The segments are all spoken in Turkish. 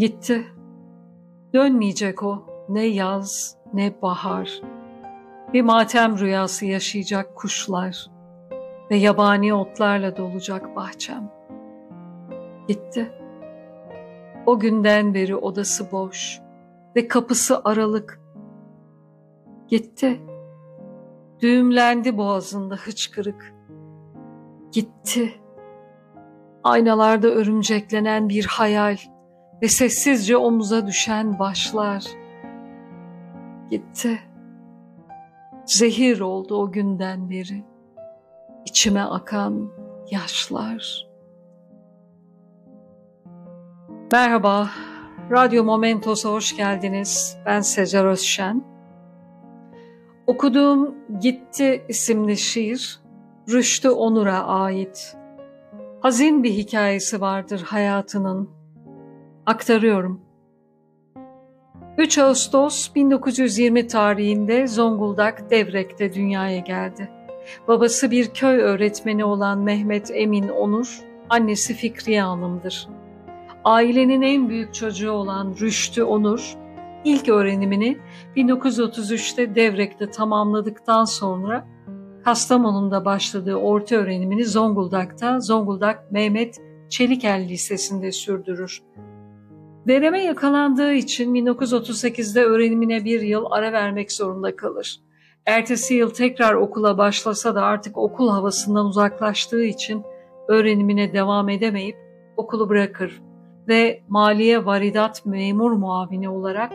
Gitti. Dönmeyecek o. Ne yaz ne bahar. Bir matem rüyası yaşayacak kuşlar ve yabani otlarla dolacak bahçem. Gitti. O günden beri odası boş ve kapısı aralık. Gitti. Düğümlendi boğazında hıçkırık. Gitti. Aynalarda örümceklenen bir hayal ve sessizce omuza düşen başlar. Gitti. Zehir oldu o günden beri. İçime akan yaşlar. Merhaba, Radyo Momentos'a hoş geldiniz. Ben Secer Özşen. Okuduğum Gitti isimli şiir, Rüştü Onur'a ait. Hazin bir hikayesi vardır hayatının. Aktarıyorum. 3 Ağustos 1920 tarihinde Zonguldak Devrek'te dünyaya geldi. Babası bir köy öğretmeni olan Mehmet Emin Onur, annesi Fikriye Hanım'dır. Ailenin en büyük çocuğu olan Rüştü Onur, ilk öğrenimini 1933'te Devrek'te tamamladıktan sonra Kastamonu'da başladığı orta öğrenimini Zonguldak'ta Zonguldak Mehmet Çelikel Lisesi'nde sürdürür. Vereme yakalandığı için 1938'de öğrenimine bir yıl ara vermek zorunda kalır. Ertesi yıl tekrar okula başlasa da artık okul havasından uzaklaştığı için öğrenimine devam edemeyip okulu bırakır ve maliye varidat memur muavini olarak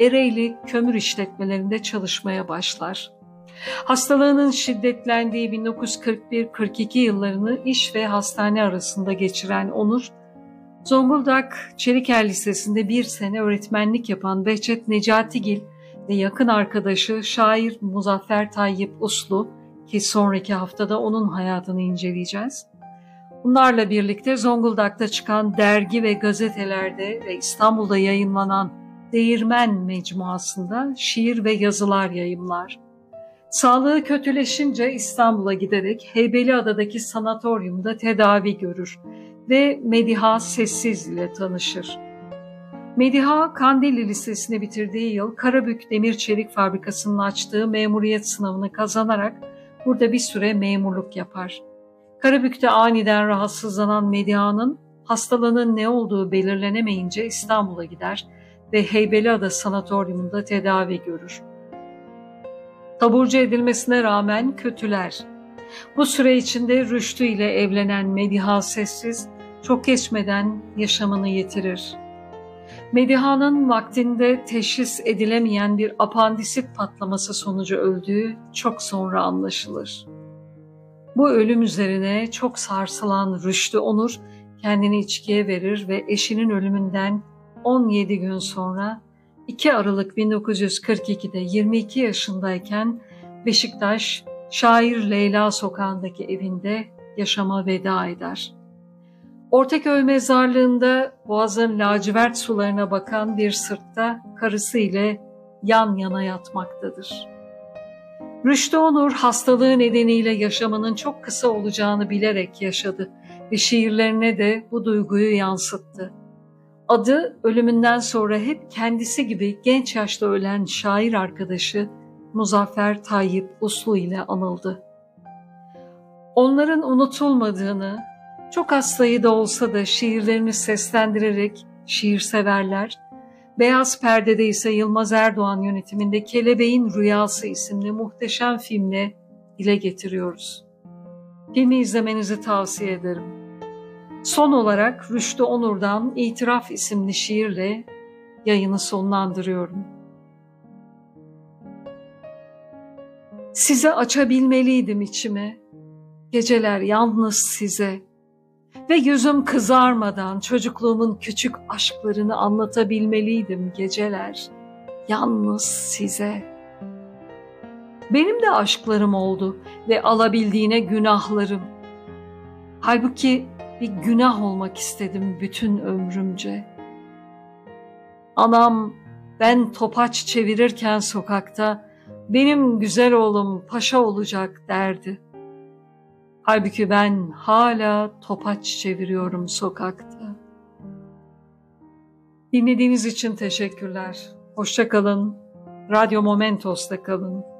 Ereğli kömür işletmelerinde çalışmaya başlar. Hastalığının şiddetlendiği 1941-42 yıllarını iş ve hastane arasında geçiren Onur, Zonguldak Çeliker Lisesi'nde bir sene öğretmenlik yapan Behçet Necatigil ve yakın arkadaşı şair Muzaffer Tayyip Uslu ki sonraki haftada onun hayatını inceleyeceğiz. Bunlarla birlikte Zonguldak'ta çıkan dergi ve gazetelerde ve İstanbul'da yayınlanan Değirmen Mecmuası'nda şiir ve yazılar yayımlar. Sağlığı kötüleşince İstanbul'a giderek Heybeliada'daki sanatoryumda tedavi görür ve Mediha Sessiz ile tanışır. Mediha, Kandilli Lisesi'ni bitirdiği yıl Karabük Demir Çelik Fabrikası'nın açtığı memuriyet sınavını kazanarak burada bir süre memurluk yapar. Karabük'te aniden rahatsızlanan Mediha'nın hastalığının ne olduğu belirlenemeyince İstanbul'a gider ve Heybeliada Sanatoryumunda tedavi görür. Taburcu edilmesine rağmen kötüler. Bu süre içinde Rüştü ile evlenen Mediha Sessiz çok geçmeden yaşamını yitirir. Mediha'nın vaktinde teşhis edilemeyen bir apandisit patlaması sonucu öldüğü çok sonra anlaşılır. Bu ölüm üzerine çok sarsılan Rüştü Onur kendini içkiye verir ve eşinin ölümünden 17 gün sonra 2 Aralık 1942'de 22 yaşındayken Beşiktaş Şair Leyla Sokağı'ndaki evinde yaşama veda eder. Ortaköy mezarlığında boğazın lacivert sularına bakan bir sırtta karısı ile yan yana yatmaktadır. Rüştü Onur hastalığı nedeniyle yaşamının çok kısa olacağını bilerek yaşadı ve şiirlerine de bu duyguyu yansıttı. Adı ölümünden sonra hep kendisi gibi genç yaşta ölen şair arkadaşı Muzaffer Tayyip Uslu ile anıldı. Onların unutulmadığını, çok az sayıda olsa da şiirlerini seslendirerek şiir severler, Beyaz Perde'de ise Yılmaz Erdoğan yönetiminde Kelebeğin Rüyası isimli muhteşem filmle dile getiriyoruz. Filmi izlemenizi tavsiye ederim. Son olarak Rüştü Onur'dan İtiraf isimli şiirle yayını sonlandırıyorum. Size açabilmeliydim içimi, geceler yalnız size ve yüzüm kızarmadan çocukluğumun küçük aşklarını anlatabilmeliydim geceler, yalnız size. Benim de aşklarım oldu ve alabildiğine günahlarım. Halbuki bir günah olmak istedim bütün ömrümce. Anam ben topaç çevirirken sokakta benim güzel oğlum paşa olacak derdi. Halbuki ben hala topaç çeviriyorum sokakta. Dinlediğiniz için teşekkürler. Hoşçakalın. Radyo Momentos'ta kalın.